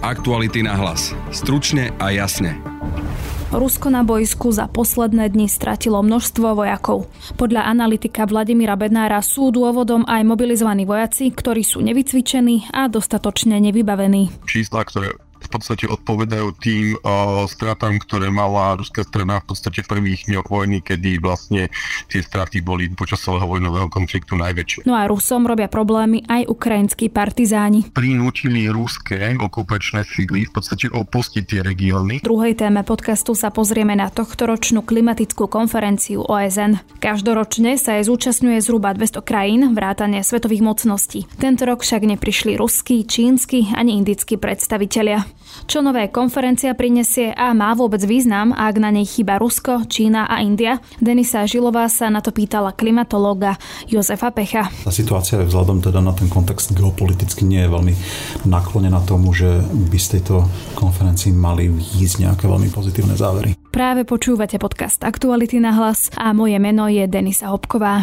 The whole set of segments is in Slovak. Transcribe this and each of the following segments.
Aktuality na hlas. Stručne a jasne. Rusko na bojsku za posledné dni stratilo množstvo vojakov. Podľa analytika Vladimíra Bednára sú dôvodom aj mobilizovaní vojaci, ktorí sú nevycvičení a dostatočne nevybavení. Čísla, ktoré v podstate odpovedajú tým uh, stratám, ktoré mala ruská strana v podstate v prvých dňoch vojny, kedy vlastne tie straty boli počas celého vojnového konfliktu najväčšie. No a Rusom robia problémy aj ukrajinskí partizáni. Prinútili ruské okupačné síly v podstate opustiť tie regióny. V druhej téme podcastu sa pozrieme na tohtoročnú klimatickú konferenciu OSN. Každoročne sa jej zúčastňuje zhruba 200 krajín, vrátane svetových mocností. Tento rok však neprišli ruskí, čínsky ani indickí predstavitelia. Čo nové konferencia prinesie a má vôbec význam, ak na nej chýba Rusko, Čína a India? Denisa Žilová sa na to pýtala klimatológa Jozefa Pecha. Tá situácia je vzhľadom teda na ten kontext geopoliticky nie je veľmi naklonená tomu, že by z tejto konferencii mali výjsť nejaké veľmi pozitívne závery. Práve počúvate podcast Aktuality na hlas a moje meno je Denisa Hopková.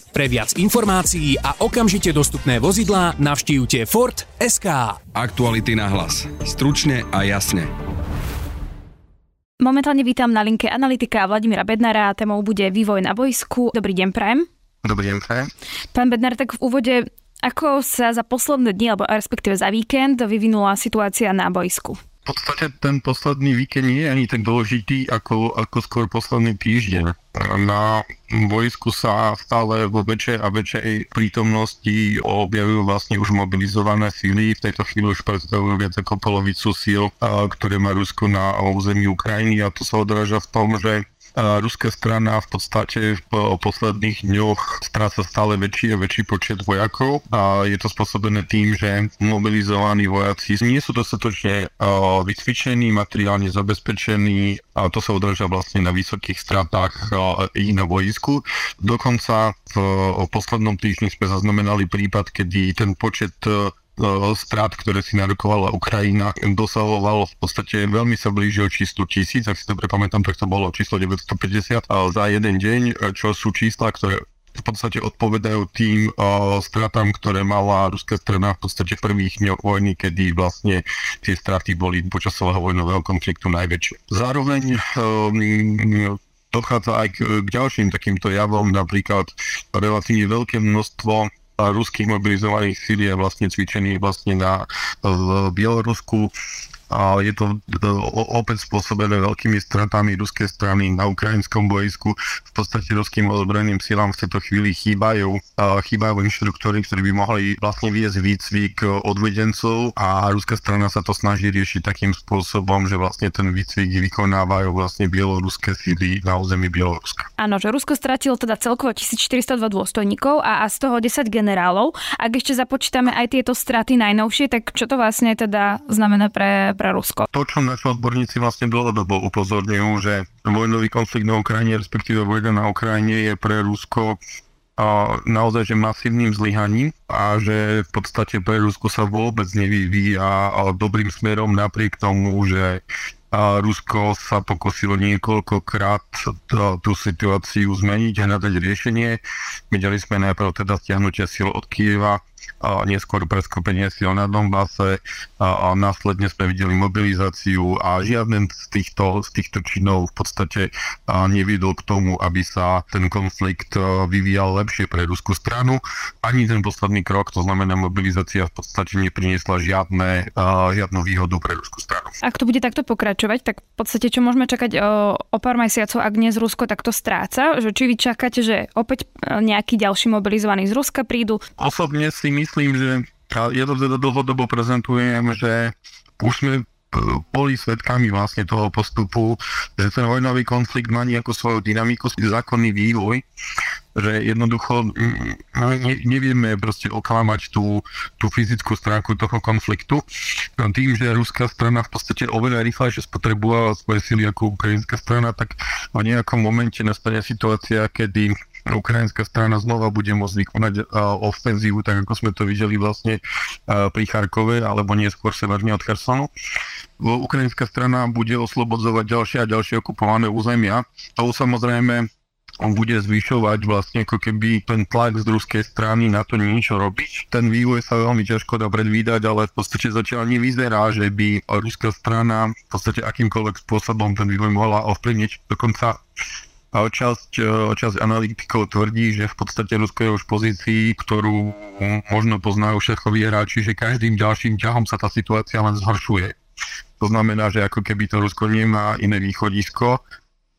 Pre viac informácií a okamžite dostupné vozidlá navštívte Ford SK. Aktuality na hlas. Stručne a jasne. Momentálne vítam na linke analytika Vladimíra Bednara a témou bude vývoj na bojsku. Dobrý deň, Prajem. Dobrý deň, Prajem. Pán Bednar, tak v úvode, ako sa za posledné dni, alebo respektíve za víkend, vyvinula situácia na bojsku? V podstate ten posledný víkend nie je ani tak dôležitý ako, ako skôr posledný týždeň. Na vojsku sa stále vo väčšej a väčšej prítomnosti objavujú vlastne už mobilizované síly. V tejto chvíli už predstavujú viac ako polovicu síl, ktoré má Rusko na území Ukrajiny a to sa odráža v tom, že ruská strana v podstate v posledných dňoch stráca stále väčší a väčší počet vojakov a je to spôsobené tým, že mobilizovaní vojaci nie sú dostatočne vycvičení, materiálne zabezpečení a to sa odráža vlastne na vysokých stratách i na vojsku. Dokonca v poslednom týždni sme zaznamenali prípad, kedy ten počet strát, ktoré si narokovala Ukrajina, dosahoval v podstate veľmi sa blížil číslu tisíc, ak si dobre pamätám, tak to bolo číslo 950 za jeden deň, čo sú čísla, ktoré v podstate odpovedajú tým uh, stratám, ktoré mala ruská strana v podstate v prvých dňoch vojny, kedy vlastne tie straty boli počas celého vojnového konfliktu najväčšie. Zároveň um, dochádza aj k ďalším takýmto javom, napríklad relatívne veľké množstvo ruských mobilizovaných síl je vlastne cvičený vlastne na, v Bielorusku a je to opäť spôsobené veľkými stratami ruskej strany na ukrajinskom bojsku. V podstate ruským ozbrojeným silám v tejto chvíli chýbajú, chýbajú inštruktory, ktorí by mohli vlastne viesť výcvik odvedencov a ruská strana sa to snaží riešiť takým spôsobom, že vlastne ten výcvik vykonávajú vlastne bieloruské síly na území Bieloruska. Áno, že Rusko stratilo teda celkovo 1402 dôstojníkov a, a z toho 10 generálov. Ak ešte započítame aj tieto straty najnovšie, tak čo to vlastne teda znamená pre, pre Rusko. To, čo naši odborníci vlastne dlhodobo upozorňujú, že vojnový konflikt na Ukrajine, respektíve vojna na Ukrajine je pre Rusko naozaj že masívnym zlyhaním a že v podstate pre Rusko sa vôbec nevyvíja dobrým smerom napriek tomu, že Rusko sa pokusilo niekoľkokrát tú situáciu zmeniť a hľadať riešenie. Videli sme najprv teda stiahnutie sil od Kieva, a neskôr preskopenie sil na Donbase a, a následne sme videli mobilizáciu a žiaden z týchto, z týchto činov v podstate a, neviedol k tomu, aby sa ten konflikt vyvíjal lepšie pre ruskú stranu. Ani ten posledný krok, to znamená mobilizácia v podstate nepriniesla žiadne, a, žiadnu výhodu pre ruskú stranu. Ak to bude takto pokračovať, tak v podstate čo môžeme čakať o, o pár mesiacov, ak dnes Rusko takto stráca? Že či vy čakáte, že opäť e, nejaký ďalší mobilizovaný z Ruska prídu? Osobne si myslím, že ja to teda dlhodobo prezentujem, že už sme e, boli svetkami vlastne toho postupu, že ten vojnový konflikt má nejakú svoju dynamiku, zákonný vývoj že jednoducho ne, nevieme proste oklamať tú, tú fyzickú stránku toho konfliktu. No, tým, že ruská strana v podstate oveľa rýchlejšie spotrebovala svoje sily ako ukrajinská strana, tak v nejakom momente nastane situácia, kedy ukrajinská strana znova bude môcť vykonať ofenzívu, tak ako sme to videli vlastne pri Charkove, alebo neskôr severne od Chersonu. Ukrajinská strana bude oslobodzovať ďalšie a ďalšie okupované územia. To samozrejme on bude zvyšovať vlastne ako keby ten tlak z ruskej strany na to niečo robiť. Ten vývoj sa veľmi ťažko dá predvídať, ale v podstate zatiaľ nevyzerá, že by ruská strana v podstate akýmkoľvek spôsobom ten vývoj mohla ovplyvniť. Dokonca časť, časť analytikov tvrdí, že v podstate Rusko je už v pozícii, ktorú možno poznajú všetkoví hráči, že každým ďalším ťahom sa tá situácia len zhoršuje. To znamená, že ako keby to Rusko nemá iné východisko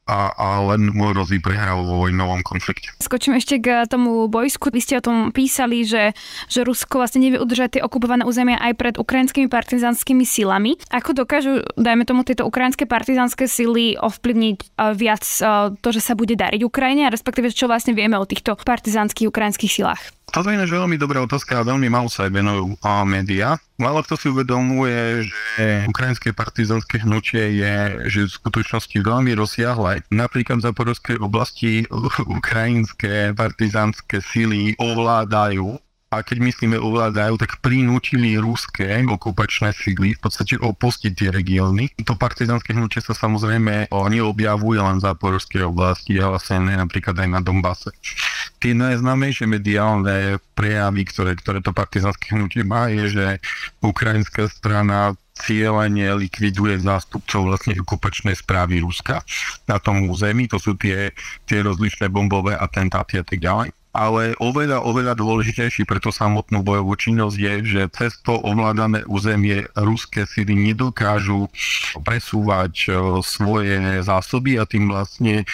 a, a len mu hrozí prehra vo vojnovom konflikte. Skočím ešte k tomu bojsku. Vy ste o tom písali, že, že Rusko vlastne nevie udržať tie okupované územia aj pred ukrajinskými partizanskými silami. Ako dokážu, dajme tomu, tieto ukrajinské partizanské sily ovplyvniť uh, viac uh, to, že sa bude dariť Ukrajine, a respektíve čo vlastne vieme o týchto partizanských ukrajinských silách? Toto je veľmi dobrá otázka a veľmi málo sa aj venujú médiá. Málo kto si uvedomuje, že ukrajinské partizanské hnutie je že v skutočnosti veľmi rozsiahle. Napríklad v Zaporovskej oblasti ukrajinské partizanské sily ovládajú a keď myslíme ovládajú, tak prinútili ruské okupačné síly v podstate opustiť tie regióny. To partizánske hnutie sa samozrejme neobjavuje len v záporovskej oblasti, ale sa ne napríklad aj na Dombase. Tie najznámejšie mediálne prejavy, ktoré, ktoré to partizánske hnutie má, je, že ukrajinská strana cieľene likviduje zástupcov vlastne okupačnej správy Ruska na tom území. To sú tie, tie rozličné bombové atentáty a tak ďalej ale oveľa, oveľa dôležitejší pre to samotnú bojovú činnosť je, že cez to ovládané územie. Ruské síly nedokážu presúvať e, svoje zásoby a tým vlastne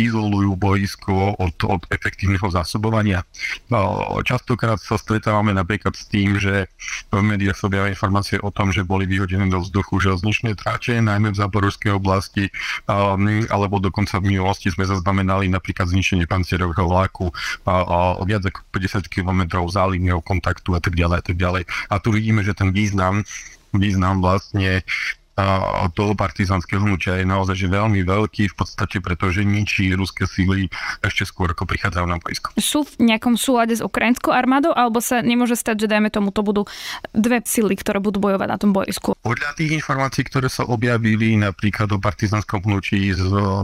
izolujú boisko od, od efektívneho zásobovania. A, častokrát sa stretávame napríklad s tým, že v médiách sa objavia informácie o tom, že boli vyhodené do vzduchu železničné tráče, najmä v záporovskej oblasti, alebo dokonca v minulosti sme zaznamenali napríklad zničenie pancierového vlaku a, a viac ako 50 km za líniou kontaktu a tak ďalej a tak ďalej. A tu vidíme, že ten význam, význam vlastne toho partizanského hnutia je naozaj že veľmi veľký v podstate, pretože ničí ruské síly ešte skôr ako prichádzajú na vojsko. Sú v nejakom súlade s ukrajinskou armádou alebo sa nemôže stať, že dajme tomu to budú dve síly, ktoré budú bojovať na tom bojsku? Podľa tých informácií, ktoré sa objavili napríklad o partizanskom hnutí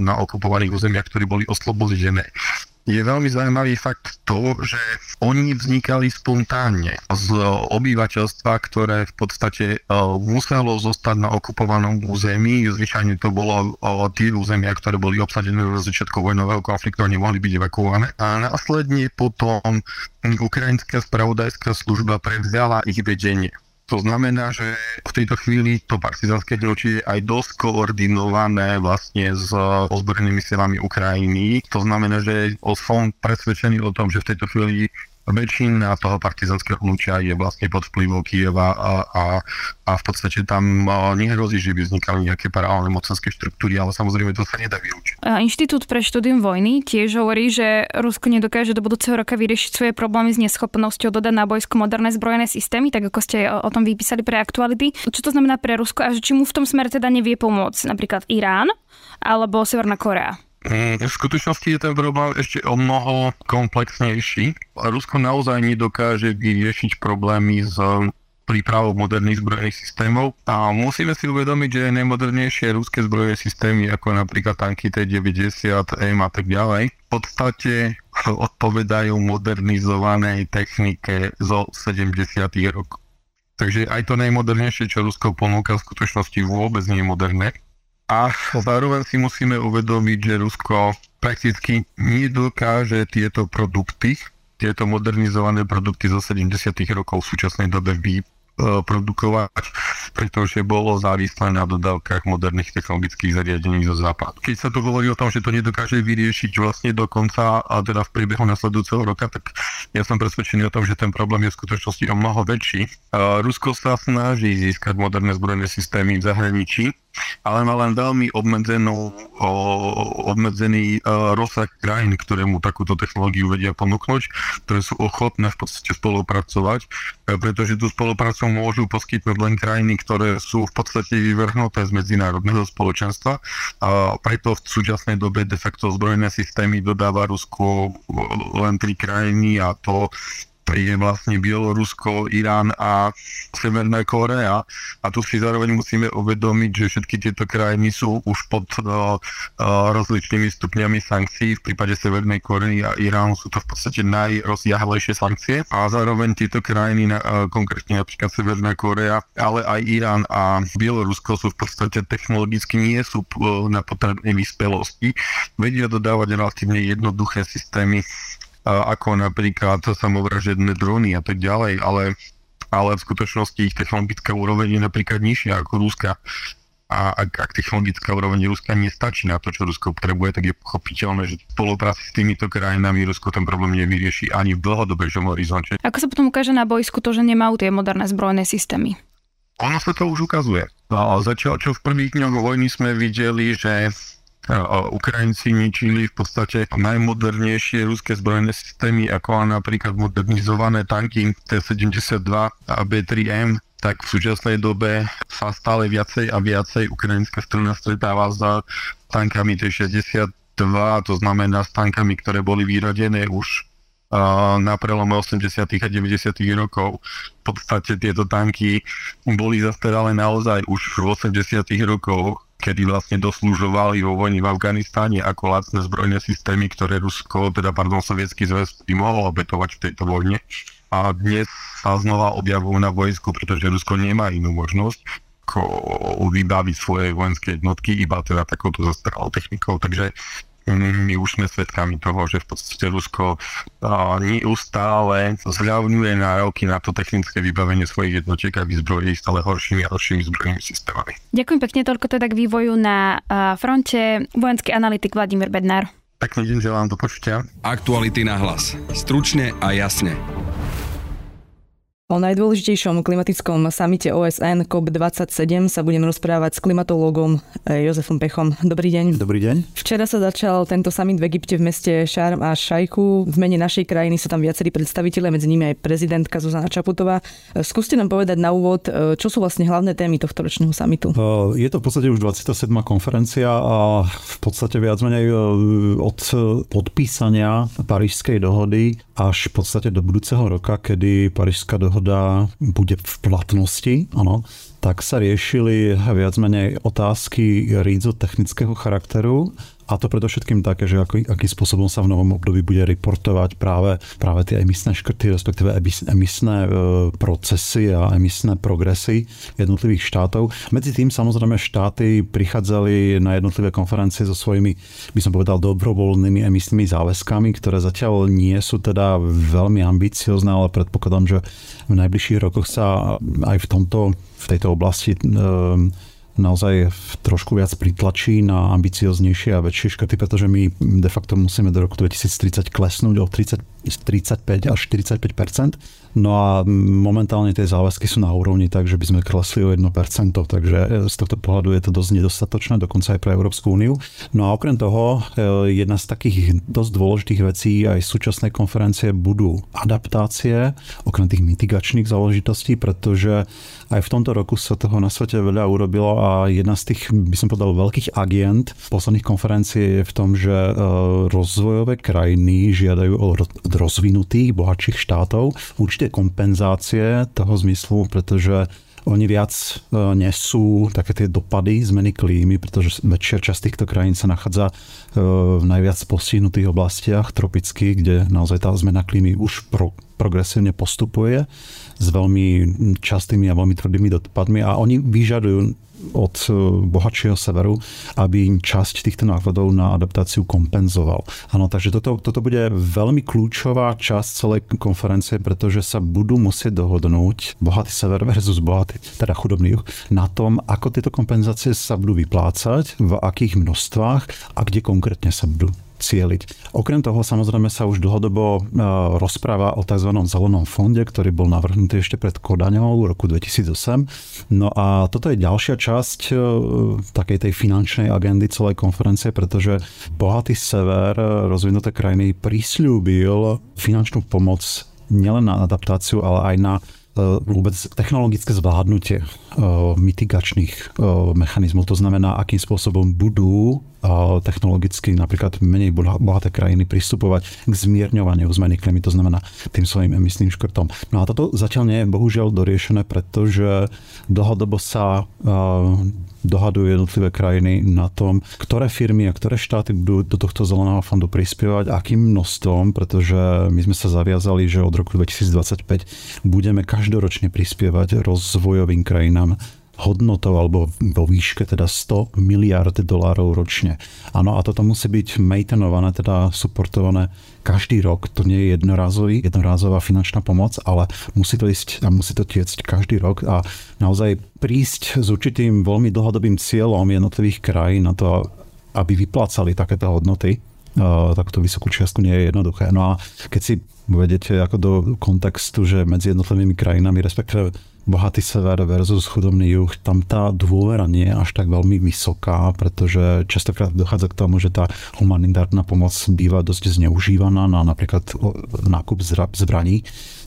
na okupovaných územiach, ktorí boli oslobodené, je veľmi zaujímavý fakt to, že oni vznikali spontánne z obyvateľstva, ktoré v podstate e, muselo zostať na okupovanom území. Zvyčajne to bolo e, tie územia, ktoré boli obsadené do začiatku vojnového konfliktu a nemohli byť evakuované. A následne potom ukrajinská spravodajská služba prevzala ich vedenie. To znamená, že v tejto chvíli to partizánske hnutie je aj dosť koordinované vlastne s ozbrojenými silami Ukrajiny. To znamená, že som presvedčený o tom, že v tejto chvíli väčšina toho partizanského hnutia je vlastne pod vplyvom Kieva a, a, a v podstate tam nehrozí, že by vznikali nejaké paralelné mocenské štruktúry, ale samozrejme to sa nedá vylúčiť. Inštitút pre štúdium vojny tiež hovorí, že Rusko nedokáže do budúceho roka vyriešiť svoje problémy s neschopnosťou dodať na bojsko moderné zbrojené systémy, tak ako ste o tom vypísali pre aktuality. Čo to znamená pre Rusko a či mu v tom smere teda nevie pomôcť napríklad Irán alebo Severná Korea? Mm, v skutočnosti je ten problém ešte o mnoho komplexnejší. Rusko naozaj nedokáže vyriešiť problémy s prípravou moderných zbrojných systémov a musíme si uvedomiť, že najmodernejšie ruské zbrojové systémy, ako napríklad tanky T-90, M a tak ďalej, v podstate odpovedajú modernizovanej technike zo 70. rokov. Takže aj to najmodernejšie, čo Rusko ponúka, v skutočnosti vôbec nie je moderné. A zároveň si musíme uvedomiť, že Rusko prakticky nedokáže tieto produkty, tieto modernizované produkty zo 70. rokov v súčasnej dobe E, produkovať, pretože bolo závislé na dodávkach moderných technologických zariadení zo západu. Keď sa tu hovorí o tom, že to nedokáže vyriešiť vlastne do konca a teda v priebehu nasledujúceho roka, tak ja som presvedčený o tom, že ten problém je v skutočnosti o mnoho väčší. Rusko sa snaží získať moderné zbrojné systémy v zahraničí, ale má len veľmi obmedzenú, o, obmedzený uh, rozsah krajín, ktoré mu takúto technológiu vedia ponúknuť, ktoré sú ochotné v podstate spolupracovať, uh, pretože tú spoluprácu môžu poskytnúť len krajiny, ktoré sú v podstate vyvrhnuté z medzinárodného spoločenstva a preto v súčasnej dobe de facto zbrojné systémy dodáva Rusko len tri krajiny a to je vlastne Bielorusko, Irán a Severná Korea. A tu si zároveň musíme uvedomiť, že všetky tieto krajiny sú už pod uh, rozličnými stupňami sankcií. V prípade Severnej Korei a Iránu sú to v podstate najrozjahlejšie sankcie. A zároveň tieto krajiny, uh, konkrétne napríklad Severná Korea, ale aj Irán a Bielorusko sú v podstate technologicky nie sú uh, na potrebnej vyspelosti. Vedia dodávať relatívne jednoduché systémy ako napríklad samovražedné drony a tak ďalej, ale, ale v skutočnosti ich technologická úroveň je napríklad nižšia ako Ruska. A ak, ak technologická úroveň Ruska nestačí na to, čo Rusko potrebuje, tak je pochopiteľné, že spolupráci s týmito krajinami Rusko ten problém nevyrieši ani v dlhodobejšom horizonte. Ako sa potom ukáže na bojsku to, že nemajú tie moderné zbrojné systémy? Ono sa to už ukazuje. No, zatiaľ, čo v prvých dňoch vojny sme videli, že Ukrajinci ničili v podstate najmodernejšie ruské zbrojné systémy, ako napríklad modernizované tanky T-72 a B-3M, tak v súčasnej dobe sa stále viacej a viacej ukrajinská strana stretáva s tankami T-62, to znamená s tankami, ktoré boli vyradené už na prelome 80. a 90. rokov. V podstate tieto tanky boli zastaralé naozaj už v 80. rokoch kedy vlastne doslúžovali vo vojni v Afganistáne ako lacné zbrojné systémy, ktoré Rusko, teda pardon, Sovietský zväz by mohol obetovať v tejto vojne. A dnes sa znova objavujú na vojsku, pretože Rusko nemá inú možnosť ako vybaviť svoje vojenské jednotky iba teda takouto zastaralou technikou. Takže my už sme svedkami toho, že v podstate Rusko neustále zľavňuje nároky na to technické vybavenie svojich jednotiek a vyzbrojí stále horšími a horšími zbrojnými systémami. Ďakujem pekne toľko teda k vývoju na fronte. Vojenský analytik Vladimír Bednár. Pekný deň želám do počutia. Aktuality na hlas. Stručne a jasne. O najdôležitejšom klimatickom samite OSN COP27 sa budem rozprávať s klimatológom eh, Jozefom Pechom. Dobrý deň. Dobrý deň. Včera sa začal tento summit v Egypte v meste Šarm a Šajku. V mene našej krajiny sú tam viacerí predstavitelia, medzi nimi aj prezidentka Zuzana Čaputová. Eh, skúste nám povedať na úvod, eh, čo sú vlastne hlavné témy tohto ročného samitu. Je to v podstate už 27. konferencia a v podstate viac menej od podpísania Parížskej dohody až v podstate do budúceho roka, kedy Parížská dohoda dohoda bude v platnosti, ano, tak sa riešili viac menej otázky rídzo technického charakteru a to predovšetkým také, že aký, akým spôsobom sa v novom období bude reportovať práve, práve tie emisné škrty, respektíve emisné e, procesy a emisné progresy jednotlivých štátov. Medzi tým samozrejme štáty prichádzali na jednotlivé konferencie so svojimi, by som povedal, dobrovoľnými emisnými záväzkami, ktoré zatiaľ nie sú teda veľmi ambiciozne, ale predpokladám, že v najbližších rokoch sa aj v tomto v tejto oblasti e, naozaj trošku viac pritlačí na ambicioznejšie a väčšie škrty, pretože my de facto musíme do roku 2030 klesnúť o 30, 35 až 45 No a momentálne tie záväzky sú na úrovni tak, že by sme klesli o 1%, takže e, z tohto pohľadu je to dosť nedostatočné, dokonca aj pre Európsku úniu. No a okrem toho, e, jedna z takých dosť dôležitých vecí aj súčasnej konferencie budú adaptácie, okrem tých mitigačných záležitostí, pretože aj v tomto roku sa toho na svete veľa urobilo a jedna z tých, by som povedal, veľkých agent posledných konferencií je v tom, že e, rozvojové krajiny žiadajú od rozvinutých, bohatších štátov určite kompenzácie toho zmyslu, pretože oni viac e, nesú také tie dopady zmeny klímy, pretože väčšia časť týchto krajín sa nachádza e, v najviac postihnutých oblastiach tropických, kde naozaj tá zmena klímy už pro, progresívne postupuje s veľmi častými a veľmi tvrdými dopadmi a oni vyžadujú od e, bohatšieho severu, aby časť týchto nákladov na adaptáciu kompenzoval. Áno, takže toto, toto bude veľmi kľúčová časť celej konferencie, pretože sa budú musieť dohodnúť bohatý sever versus bohatý, teda chudobný juh, na tom, ako tieto kompenzácie sa budú vyplácať, v akých množstvách a kde konkrétne sa budú cieliť. Okrem toho samozrejme sa už dlhodobo e, rozpráva o tzv. zelenom fonde, ktorý bol navrhnutý ešte pred Kodaňou v roku 2008. No a toto je ďalšia časť e, takej tej finančnej agendy celej konferencie, pretože bohatý sever, rozvinuté krajiny prislúbil finančnú pomoc nielen na adaptáciu, ale aj na vôbec technologické zvládnutie mitigačných mechanizmov. To znamená, akým spôsobom budú technologicky napríklad menej bohaté krajiny pristupovať k zmierňovaniu zmeny klímy, to znamená tým svojim emisným škrtom. No a toto zatiaľ nie je bohužiaľ doriešené, pretože dlhodobo sa dohadujú jednotlivé krajiny na tom, ktoré firmy a ktoré štáty budú do tohto zeleného fondu prispievať, akým množstvom, pretože my sme sa zaviazali, že od roku 2025 budeme každoročne prispievať rozvojovým krajinám hodnotou alebo vo výške teda 100 miliard dolárov ročne. Áno, a toto musí byť maintainované, teda suportované každý rok. To nie je jednorázový, jednorázová finančná pomoc, ale musí to ísť a musí to tiecť každý rok a naozaj prísť s určitým veľmi dlhodobým cieľom jednotlivých krajín na to, aby vyplácali takéto hodnoty takúto vysokú čiastku nie je jednoduché. No a keď si uvedete ako do kontextu, že medzi jednotlivými krajinami, respektíve bohatý sever versus chudobný juh, tam tá dôvera nie je až tak veľmi vysoká, pretože častokrát dochádza k tomu, že tá humanitárna pomoc býva dosť zneužívaná na napríklad nákup zbraní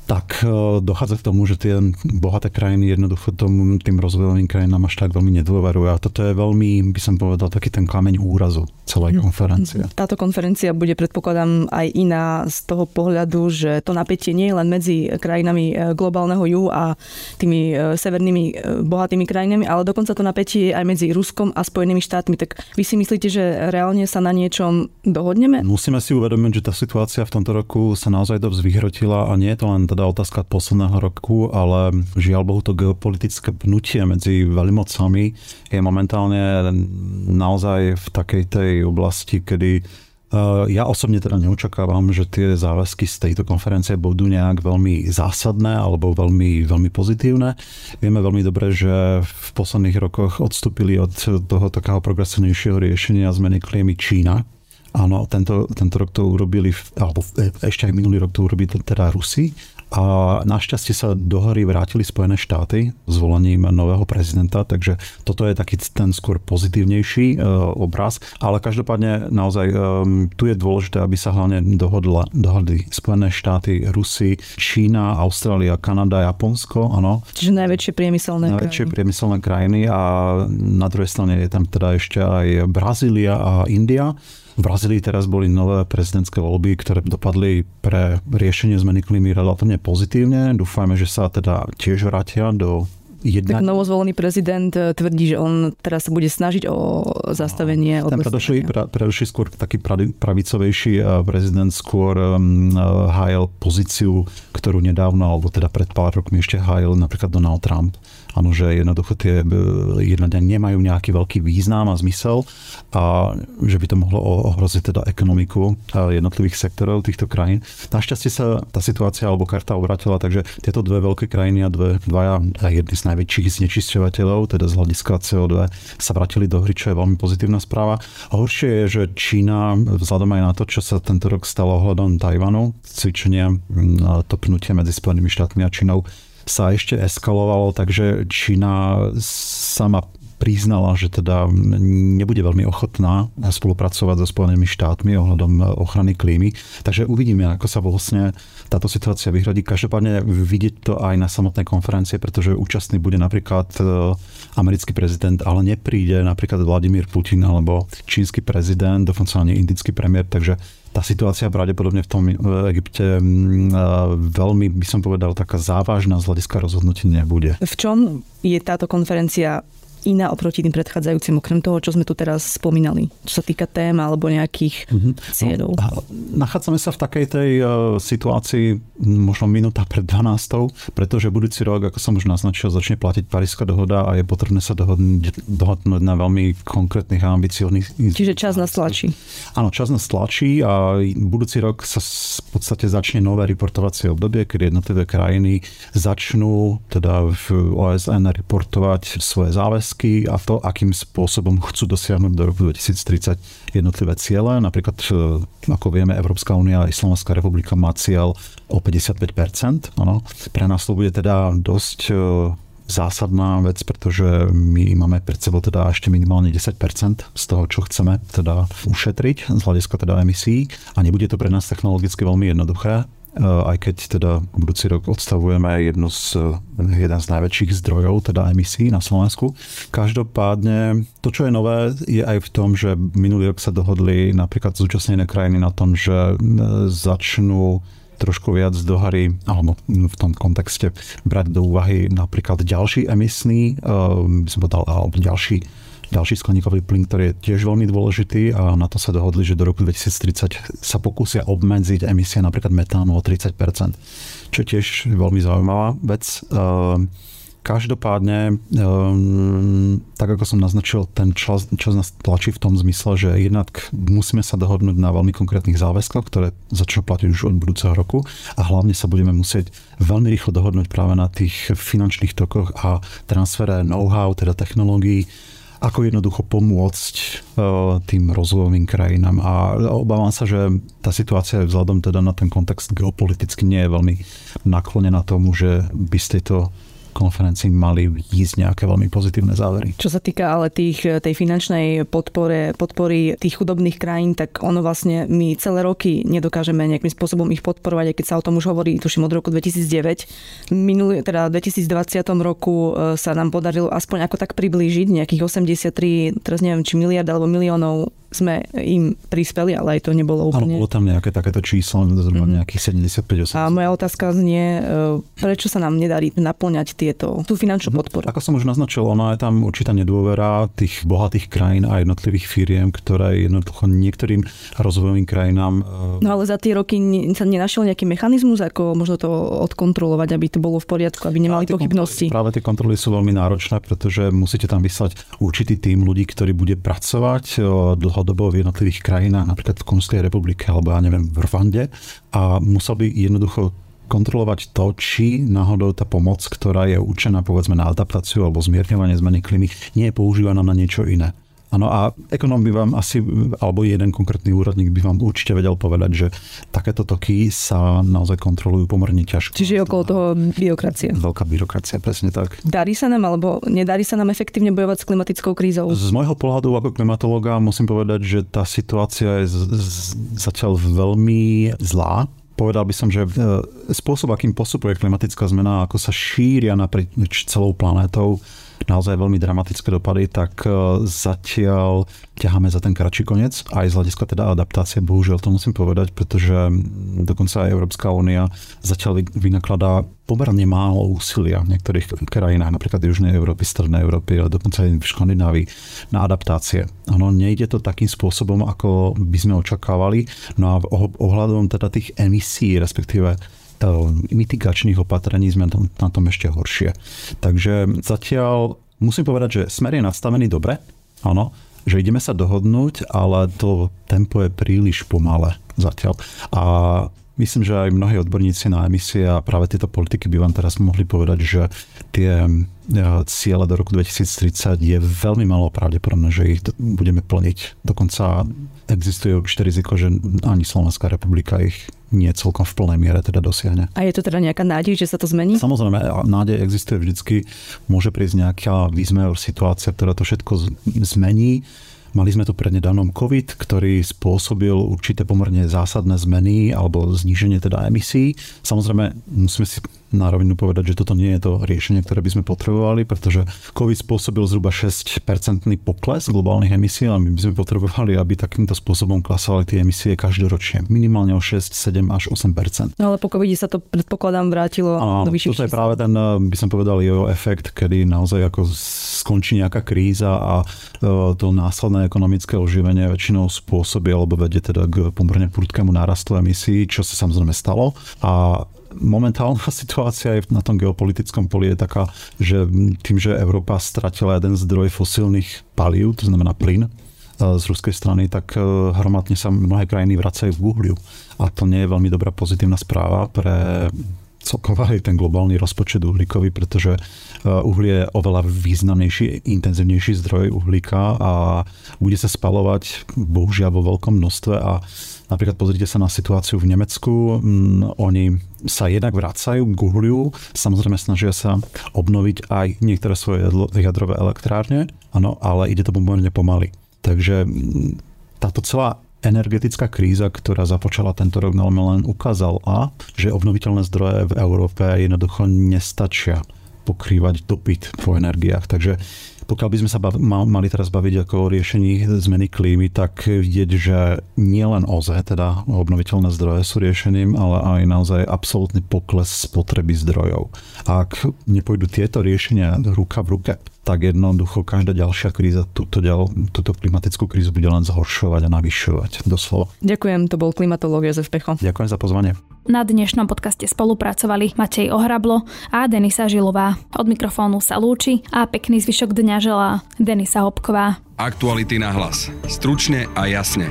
tak e, dochádza k tomu, že tie bohaté krajiny jednoducho tomu, tým rozvojovým krajinám až tak veľmi nedôverujú. A toto je veľmi, by som povedal, taký ten kameň úrazu celej mhm. konferencie. Mhm. Táto konferencia bude, predpokladám, aj iná z toho pohľadu, že to napätie nie je len medzi krajinami e, globálneho juhu a tými e, severnými bohatými krajinami, ale dokonca to napätie je aj medzi Ruskom a Spojenými štátmi. Tak vy si myslíte, že reálne sa na niečom dohodneme? Musíme si uvedomiť, že tá situácia v tomto roku sa naozaj dosť vyhrotila a nie je to len teda otázka posledného roku, ale žiaľ Bohu to geopolitické pnutie medzi veľmocami je momentálne naozaj v takej tej oblasti, kedy e, ja osobne teda neočakávam, že tie záväzky z tejto konferencie budú nejak veľmi zásadné alebo veľmi, veľmi pozitívne. Vieme veľmi dobre, že v posledných rokoch odstúpili od toho takého progresívnejšieho riešenia zmeny klímy Čína, Áno, tento, tento rok to urobili, alebo ešte aj minulý rok to urobili teda Rusi. A našťastie sa do hory vrátili Spojené štáty s volením nového prezidenta, takže toto je taký ten skôr pozitívnejší e, obraz. Ale každopádne naozaj e, tu je dôležité, aby sa hlavne dohodla, dohodli Spojené štáty, Rusy, Čína, Austrália, Kanada, Japonsko, áno. Čiže najväčšie priemyselné najväčšie krajiny. priemyselné krajiny a na druhej strane je tam teda ešte aj Brazília a India. V Brazílii teraz boli nové prezidentské voľby, ktoré dopadli pre riešenie zmeny klímy relatívne pozitívne. Dúfajme, že sa teda tiež vrátia do jedna... Tak novozvolený prezident eh, tvrdí, že on teraz sa bude snažiť o zastavenie. Ten predošlý, predošlý skôr taký pravicovejší eh, prezident skôr um, hájil pozíciu, ktorú nedávno, alebo teda pred pár rokmi ešte hájil napríklad Donald Trump Áno, že jednoducho tie e, jednania nemajú nejaký veľký význam a zmysel a že by to mohlo ohroziť teda ekonomiku jednotlivých sektorov týchto krajín. Našťastie sa tá situácia alebo karta obratila, takže tieto dve veľké krajiny a dve, dvaja a jedny z najväčších znečisťovateľov, teda z hľadiska CO2, sa vrátili do hry, čo je veľmi pozitívna správa. Horšie je, že Čína, vzhľadom aj na to, čo sa tento rok stalo ohľadom Tajvanu, cvičenia, to pnutie medzi Spojenými štátmi a Čínou, sa ešte eskalovalo, takže Čína sama priznala, že teda nebude veľmi ochotná spolupracovať so Spojenými štátmi ohľadom ochrany klímy. Takže uvidíme, ako sa vlastne táto situácia vyhradí. Každopádne vidieť to aj na samotnej konferencie, pretože účastný bude napríklad e, americký prezident, ale nepríde napríklad Vladimír Putin alebo čínsky prezident, dokonca ani indický premiér, takže tá situácia pravdepodobne v tom Egypte veľmi, by som povedal, taká závažná z hľadiska rozhodnutí nebude. V čom je táto konferencia iná oproti tým predchádzajúcim, okrem toho, čo sme tu teraz spomínali, čo sa týka tém alebo nejakých mm-hmm. cieľov? No, nachádzame sa v takej tej uh, situácii možno minúta pred 12, pretože budúci rok, ako som už naznačil, začne platiť Paríska dohoda a je potrebné sa dohodnúť, dohodnúť na veľmi konkrétnych a ambicióznych... Čiže čas nás tlačí. Áno, čas nás tlačí a budúci rok sa v podstate začne nové reportovacie obdobie, kedy jednotlivé krajiny začnú teda v OSN reportovať svoje záväzky otázky a to, akým spôsobom chcú dosiahnuť do roku 2030 jednotlivé ciele. Napríklad, e, ako vieme, Európska únia a Islamská republika má cieľ o 55%. Ano. Pre nás to bude teda dosť e, zásadná vec, pretože my máme pred sebou teda ešte minimálne 10% z toho, čo chceme teda ušetriť z hľadiska teda emisí a nebude to pre nás technologicky veľmi jednoduché, aj keď teda budúci rok odstavujeme jednu z, eh, jeden z najväčších zdrojov teda emisí na Slovensku. Každopádne to, čo je nové, je aj v tom, že minulý rok sa dohodli napríklad zúčastnené krajiny na tom, že eh, začnú trošku viac do hry, alebo v tom kontexte brať do úvahy napríklad ďalší emisný, by som povedal, alebo ďalší ďalší skleníkový plyn, ktorý je tiež veľmi dôležitý a na to sa dohodli, že do roku 2030 sa pokúsia obmedziť emisie napríklad metánu o 30%, čo je tiež veľmi zaujímavá vec. Ehm, každopádne, um, tak ako som naznačil, ten čas, čas nás tlačí v tom zmysle, že jednak musíme sa dohodnúť na veľmi konkrétnych záväzkoch, ktoré začnú platiť už od budúceho roku a hlavne sa budeme musieť veľmi rýchlo dohodnúť práve na tých finančných tokoch a transfere know-how, teda technológií, ako jednoducho pomôcť e, tým rozvojovým krajinám. A obávam sa, že tá situácia vzhľadom teda na ten kontext geopoliticky nie je veľmi naklonená tomu, že by z tejto konferencii mali ísť nejaké veľmi pozitívne závery. Čo sa týka ale tých, tej finančnej podpore, podpory tých chudobných krajín, tak ono vlastne my celé roky nedokážeme nejakým spôsobom ich podporovať, aj keď sa o tom už hovorí, tuším od roku 2009. Minulý, teda v 2020 roku e, sa nám podarilo aspoň ako tak priblížiť nejakých 83, teraz neviem, či miliard alebo miliónov sme im prispeli, ale aj to nebolo úplne. Áno, bolo tam nejaké takéto číslo, zhruba mm-hmm. nejakých 75-80. A moja otázka znie, e, prečo sa nám nedarí naplňať tieto, tú finančnú mhm. podporu? Ako som už naznačil, ono je tam určitá nedôvera tých bohatých krajín a jednotlivých firiem, ktoré jednoducho niektorým rozvojovým krajinám... E, no ale za tie roky sa nenašiel nejaký mechanizmus, ako možno to odkontrolovať, aby to bolo v poriadku, aby nemali pochybnosti? Práve tie kontroly sú veľmi náročné, pretože musíte tam vyslať určitý tým ľudí, ktorý bude pracovať e, dlho dlhodobo v jednotlivých krajinách, napríklad v Konskej republike alebo ja neviem v Rwande a musel by jednoducho kontrolovať to, či náhodou tá pomoc, ktorá je určená povedzme na adaptáciu alebo zmierňovanie zmeny klímy, nie je používaná na niečo iné. Áno, a ekonóm by vám asi, alebo jeden konkrétny úradník by vám určite vedel povedať, že takéto toky sa naozaj kontrolujú pomerne ťažko. Čiže je okolo toho byrokracia. Veľká byrokracia, presne tak. Darí sa nám, alebo nedarí sa nám efektívne bojovať s klimatickou krízou? Z môjho pohľadu ako klimatológa musím povedať, že tá situácia je z, z, zatiaľ veľmi zlá povedal by som, že e, spôsob, akým postupuje klimatická zmena, ako sa šíria naprieč celou planétou, naozaj veľmi dramatické dopady, tak e, zatiaľ ťaháme za ten kratší koniec, aj z hľadiska teda adaptácie, bohužiaľ to musím povedať, pretože dokonca aj Európska únia zatiaľ vynakladá pomerne málo úsilia v niektorých krajinách, napríklad Južnej Európy, Strednej Európy, ale dokonca aj v Škandinávii na adaptácie. Áno, nejde to takým spôsobom, ako by sme očakávali. No a ohľadom teda tých emisí, respektíve mitigačných opatrení sme na tom ešte horšie. Takže zatiaľ musím povedať, že smer je nastavený dobre, áno, že ideme sa dohodnúť, ale to tempo je príliš pomalé zatiaľ. A Myslím, že aj mnohí odborníci na emisie a práve tieto politiky by vám teraz mohli povedať, že tie e, ciele do roku 2030 je veľmi malo pravdepodobné, že ich budeme plniť. Dokonca existuje určité riziko, že ani Slovenská republika ich nie celkom v plnej miere teda dosiahne. A je to teda nejaká nádej, že sa to zmení? Samozrejme, nádej existuje vždycky. Môže prísť nejaká výzme situácia, ktorá to všetko zmení Mali sme tu prednedávnom COVID, ktorý spôsobil určité pomerne zásadné zmeny alebo zníženie teda emisí. Samozrejme, musíme si na rovinu povedať, že toto nie je to riešenie, ktoré by sme potrebovali, pretože COVID spôsobil zhruba 6-percentný pokles globálnych emisí a my by sme potrebovali, aby takýmto spôsobom klasovali tie emisie každoročne. Minimálne o 6, 7 až 8% No ale po COVID sa to predpokladám vrátilo ano, do vyšších Toto je práve ten, eh, by som povedal, jeho efekt, kedy naozaj ako skončí nejaká kríza a eh, to následné ekonomické oživenie väčšinou spôsobí alebo vedie teda k pomerne prudkému nárastu emisí, čo sa samozrejme stalo. A momentálna situácia je na tom geopolitickom poli je taká, že tým, že Európa stratila jeden zdroj fosílnych palív, to znamená plyn, e, z ruskej strany, tak e, hromadne sa mnohé krajiny vracajú k uhliu. A to nie je veľmi dobrá pozitívna správa pre celková aj ten globálny rozpočet uhlíkový, pretože uhlie je oveľa významnejší, intenzívnejší zdroj uhlíka a bude sa spalovať bohužiaľ vo veľkom množstve a Napríklad pozrite sa na situáciu v Nemecku. Mm, oni sa jednak vracajú k uhliu, samozrejme snažia sa obnoviť aj niektoré svoje jadrové elektrárne, ano, ale ide to pomerne pomaly. Takže mm, táto celá energetická kríza, ktorá započala tento rok, len ukázala, že obnoviteľné zdroje v Európe jednoducho nestačia pokrývať dopyt po energiách. Takže pokiaľ by sme sa bav- mali teraz baviť ako o riešení zmeny klímy, tak vidieť, že nie len OZE, teda obnoviteľné zdroje sú riešením, ale aj naozaj absolútny pokles spotreby zdrojov. A ak nepôjdu tieto riešenia ruka v ruke, tak jednoducho každá ďalšia kríza túto, ďal, túto klimatickú krízu bude len zhoršovať a navyšovať. Doslova. Ďakujem, to bol klimatológ Jozef Pecho. Ďakujem za pozvanie. Na dnešnom podcaste spolupracovali Matej Ohrablo a Denisa Žilová. Od mikrofónu sa lúči a pekný zvyšok dňa želá Denisa Hopková. Aktuality na hlas. Stručne a jasne.